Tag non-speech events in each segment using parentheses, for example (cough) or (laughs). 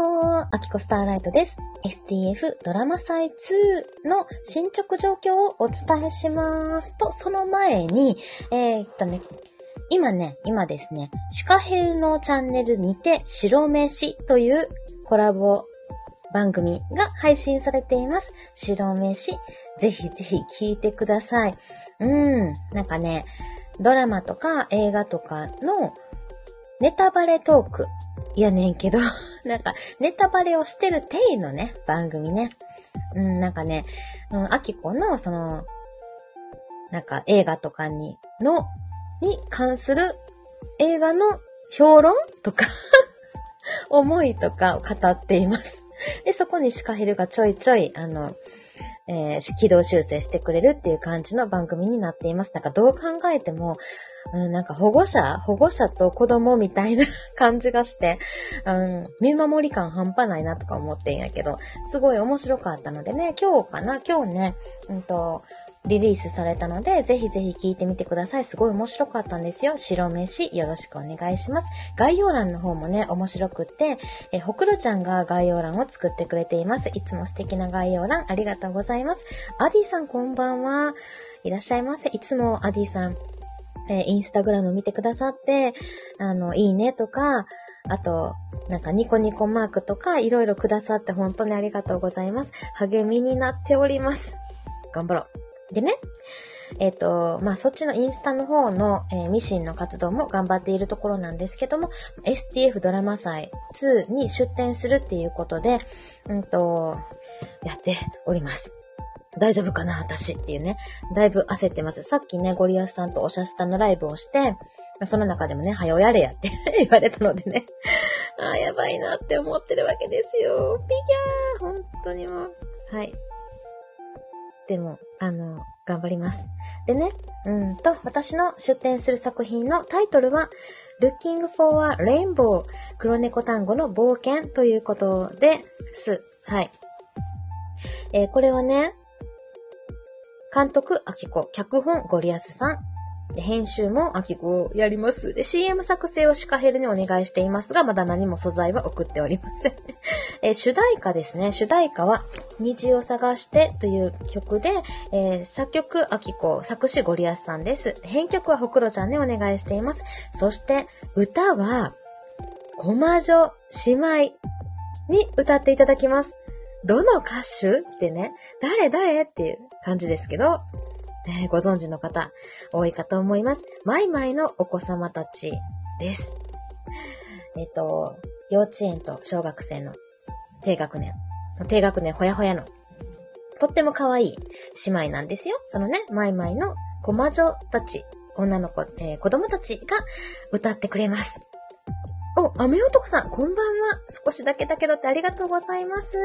ほー、アキコスターライトです。STF ドラマ祭2の進捗状況をお伝えします。と、その前に、えー、っとね、今ね、今ですね、シカヘルのチャンネルにて白飯というコラボ番組が配信されています。白飯。ぜひぜひ聞いてください。うん、なんかね、ドラマとか映画とかのネタバレトーク。いやねんけど、なんか、ネタバレをしてる定位のね、番組ね。うん、なんかね、うん、アキコの、その、なんか映画とかに、の、に関する映画の評論とか (laughs) 思いとかを語っています。で、そこにシカヘルがちょいちょい、あの、えー、軌道修正してくれるっていう感じの番組になっています。なんかどう考えても、うん、なんか保護者保護者と子供みたいな感じがして、うん、見守り感半端ないなとか思ってんやけど、すごい面白かったのでね、今日かな今日ね、うんと、リリースされたので、ぜひぜひ聞いてみてください。すごい面白かったんですよ。白飯、よろしくお願いします。概要欄の方もね、面白くって、え、ほくろちゃんが概要欄を作ってくれています。いつも素敵な概要欄、ありがとうございます。アディさんこんばんは。いらっしゃいませ。いつもアディさん、えインスタグラム見てくださって、あの、いいねとか、あと、なんかニコニコマークとかいろいろくださって本当にありがとうございます。励みになっております。頑張ろう。でね、えっ、ー、と、まあ、そっちのインスタの方の、えー、ミシンの活動も頑張っているところなんですけども、STF ドラマ祭2に出展するっていうことで、うんと、やっております。大丈夫かな私っていうね。だいぶ焦ってます。さっきね、ゴリアスさんとおしゃスタのライブをして、その中でもね、はよやれやって (laughs) 言われたのでね。ああ、やばいなって思ってるわけですよ。ピギャー本当にもう。はい。でも、あの、頑張ります。でね、うんと、私の出展する作品のタイトルは、Looking for a Rainbow 黒猫タンゴの冒険ということです。はい。えー、これはね、監督、あきこ、脚本、ゴリアスさん、で、編集もあきこをやります。で、CM 作成をシカヘルにお願いしていますが、まだ何も素材は送っておりません。(laughs) え主題歌ですね。主題歌は、虹を探してという曲で、えー、作曲あきこ、作詞ゴリアスさんです。編曲はほくろちゃんにお願いしています。そして、歌は、コマ女姉妹に歌っていただきます。どの歌手？ってね、誰？誰？っていう感じですけど、えー、ご存知の方、多いかと思います。マイマイのお子様たちです。えっ、と、幼稚園と小学生の低学年、低学年ほやほやの、とっても可愛い姉妹なんですよ。そのね、マイマイのコマ女たち、女の子、えー、子供たちが歌ってくれます。お、雨男さん、こんばんは。少しだけだけどってありがとうございます。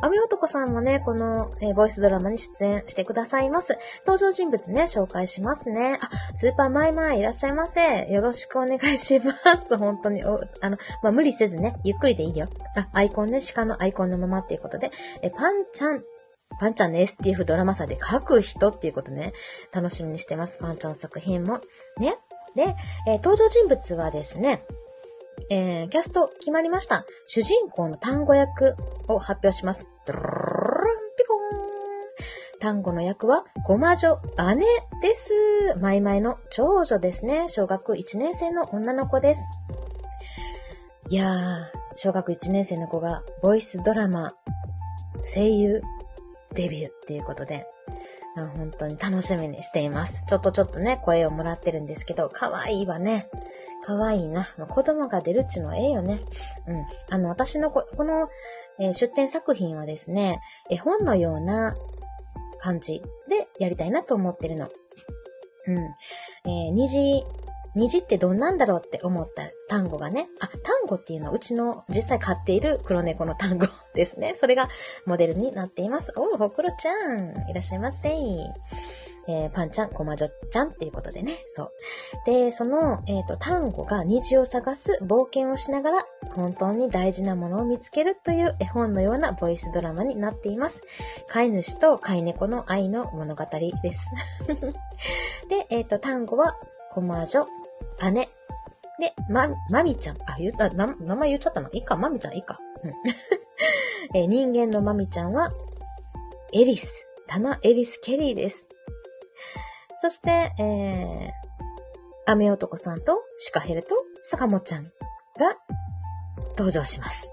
雨男さんもね、この、えー、ボイスドラマに出演してくださいます。登場人物ね、紹介しますね。あ、スーパーマイマイいらっしゃいませ。よろしくお願いします。(laughs) 本当に、お、あの、まあ、無理せずね、ゆっくりでいいよ。あ、アイコンね、鹿のアイコンのままっていうことで、え、パンちゃん、パンちゃんの STF ドラマ祭で書く人っていうことね、楽しみにしてます。パンちゃんの作品も。ね。で、えー、登場人物はですね、えー、キャスト決まりました。主人公の単語役を発表します。ドロロピコーン。単語の役は、ごま女姉です。マイマイの長女ですね。小学1年生の女の子です。いやー、小学1年生の子が、ボイスドラマ、声優、デビューっていうことで、本当に楽しみにしています。ちょっとちょっとね、声をもらってるんですけど、可愛いわね。可愛いな。子供が出るっちゅうのはええよね。うん。あの、私のこ、この、えー、出展作品はですね、絵本のような感じでやりたいなと思ってるの。うん。えー、虹、虹ってどんなんだろうって思った単語がね、あ、単語っていうのはうちの実際飼っている黒猫の単語ですね。それがモデルになっています。おう、ほくろちゃん、いらっしゃいませ。えー、パンちゃん、コマジョちゃんっていうことでね。そう。で、その、えっ、ー、と、単語が虹を探す冒険をしながら、本当に大事なものを見つけるという絵本のようなボイスドラマになっています。飼い主と飼い猫の愛の物語です。(laughs) で、えっ、ー、と、単語は、コマジョ、姉。で、ま、まみちゃん。あ、言った、名前言っちゃったの？いいか、まみちゃん、いいか？(laughs) えー人間のまみちゃんは、エリス、タナ・エリス・ケリーです。(laughs) そして、えー、雨男さんとシカヘルと坂本ちゃんが登場します。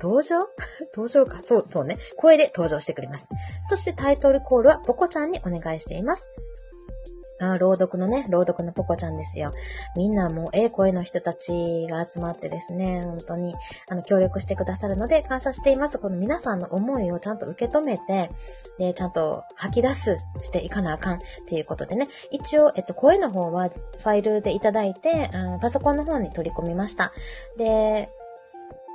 登場？(laughs) 登場か。そう、そうね。声で登場してくれます。そしてタイトルコールはポコちゃんにお願いしています。あ朗読のね、朗読のポコちゃんですよ。みんなもう、ええ声の人たちが集まってですね、本当に、あの、協力してくださるので感謝しています。この皆さんの思いをちゃんと受け止めて、で、ちゃんと吐き出すしていかなあかんっていうことでね、一応、えっと、声の方はファイルでいただいて、あパソコンの方に取り込みました。で、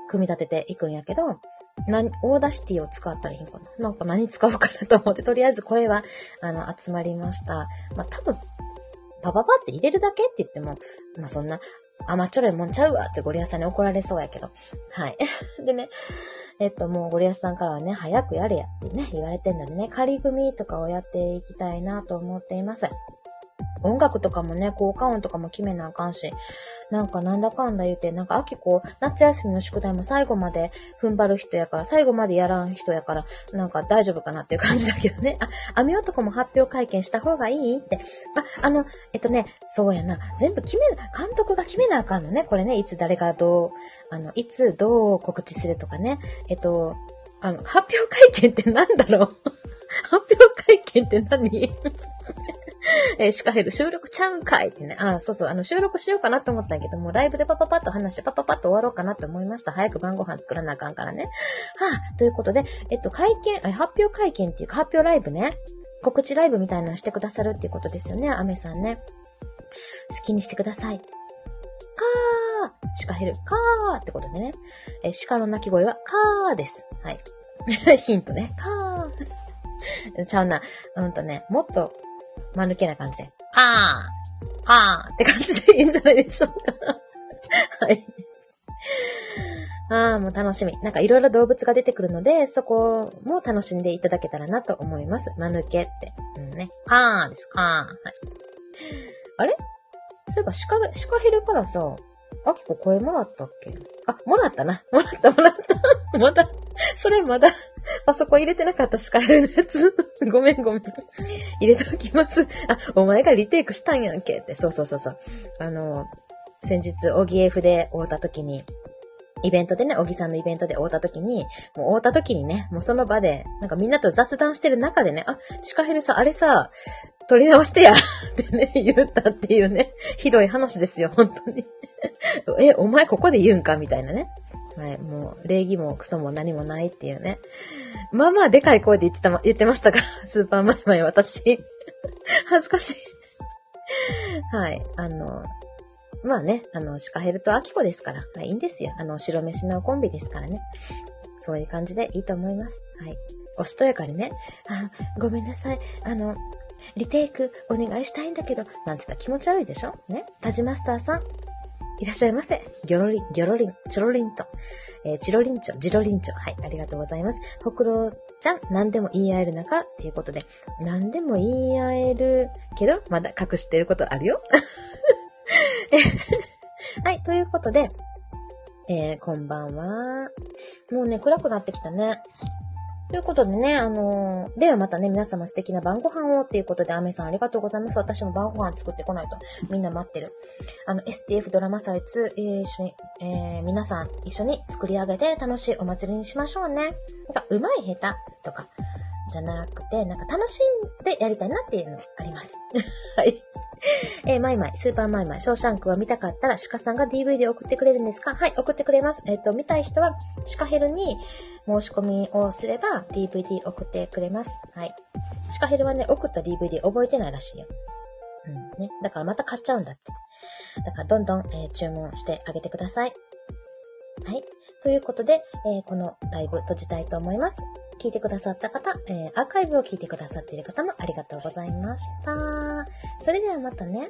組み立てていくんやけど、何、 Audacity を使ったらいいんかな？なんか何使おうかなと思って、とりあえず声は、あの、集まりました。まあ、多分、パパパって入れるだけって言っても、まあ、そんな、甘っちょろいもんちゃうわってゴリアスさんに怒られそうやけど。はい。(laughs) でね、えっと、もうゴリアスさんからはね、早くやれやってね、言われてんのでね、仮組とかをやっていきたいなと思っています。音楽とかもね、効果音とかも決めなあかんし、なんかなんだかんだ言うて、なんか秋子、夏休みの宿題も最後まで踏ん張る人やから、最後までやらん人やから、なんか大丈夫かなっていう感じだけどね。あ、網男も発表会見した方がいいって。あ、あの、えっとね、そうやな。全部決め、監督が決めなあかんのね。これね、いつ誰がどう、あの、いつどう告知するとかね。えっと、あの、発表会見ってなんだろう (laughs) 発表会見って何？(laughs) えーシカヘル収録ちゃうんかいってね。あ、そうそう、あの、収録しようかなと思ったんやけども、ライブでパパパッと話してパパパッと終わろうかなと思いました。早く晩ご飯作らなあかんからね。はあ、ということで、えっと、会見、発表会見っていうか、発表ライブね。告知ライブみたいなのしてくださるっていうことですよね、アメさんね。好きにしてください。カーシカヘル、カーってことでね。え、鹿の鳴き声はカーです。はい。(laughs) ヒントね。カー。(laughs) ちゃうな。うんとね、もっと、間抜けな感じで、パーンパーンって感じでいいんじゃないでしょうか。はい。ああ、もう楽しみ。なんかいろいろ動物が出てくるので、そこも楽しんでいただけたらなと思います。間抜けって。うんね。パーンです。パーン。はい。あれ？そういえば、鹿が、鹿ヘルからさ、あきこ声もらったっけ？あ、もらったな。もらった、もらった。(laughs) まだ、それまだ、パソコン入れてなかった鹿ヘルのやつ。(laughs) ごめんごめん。入れておきます。あ、お前がリテイクしたんやんけって。そうそうそうそう。あの、先日、オギ F で会った時に、イベントでね、小木さんのイベントで会った時に、もう会った時にね、もうその場で、なんかみんなと雑談してる中でね、あ、シカヘルさん、あれさ、撮り直してや (laughs) ってね、言ったっていうね、ひどい話ですよ、本当に。(laughs) え、お前ここで言うんか？みたいなね。はい、もう、礼儀もクソも何もないっていうね。まあまあ、でかい声で言ってたま、言ってましたが、(laughs) スーパーマイマイ私。(laughs) 恥ずかしい。はい、あの、まあね、あの、シカヘルとアキコですから、まあ、いいんですよ。あの、白飯のコンビですからね。そういう感じでいいと思います。はい。おしとやかにね、あ、ごめんなさい。あの、リテイクお願いしたいんだけど、なんつったら気持ち悪いでしょ？ね？タジマスターさん、いらっしゃいませ。ギョロリン、ギョロリン、チョロリンと、えーチロリンチョ、ジロリンチョ。はい、ありがとうございます。ほくろちゃん、何でも言い合える中っていうことで、何でも言い合えるけど、まだ隠してることあるよ。(laughs) はい、ということで、えー、こんばんは。もうね、暗くなってきたね。ということでね、あのーではまたね、皆様素敵な晩ご飯をっていうことで、アメさんありがとうございます。私も晩ご飯作ってこないと。みんな待ってる。あの、STF ドラマ祭2、え一緒に、えー皆さん一緒に作り上げて楽しいお祭りにしましょうね。なんか、うまい下手とか、じゃなくて、なんか楽しんでやりたいなっていうのがあります。(laughs) はい。えーマイマイ、スーパーマイマイ、ショーシャンクは見たかったら、鹿さんが DVD 送ってくれるんですか？はい、送ってくれます。えっ、と、見たい人は、シカヘルに申し込みをすれば、DVD 送ってくれます。はい。シカヘルはね、送った DVD 覚えてないらしいよ。うん、ね。だからまた買っちゃうんだって。だから、どんどん、えー注文してあげてください。はい。ということで、えーこのライブ閉じたいと思います。聞いてくださった方、えーアーカイブを聞いてくださっている方もありがとうございました。それではまたね。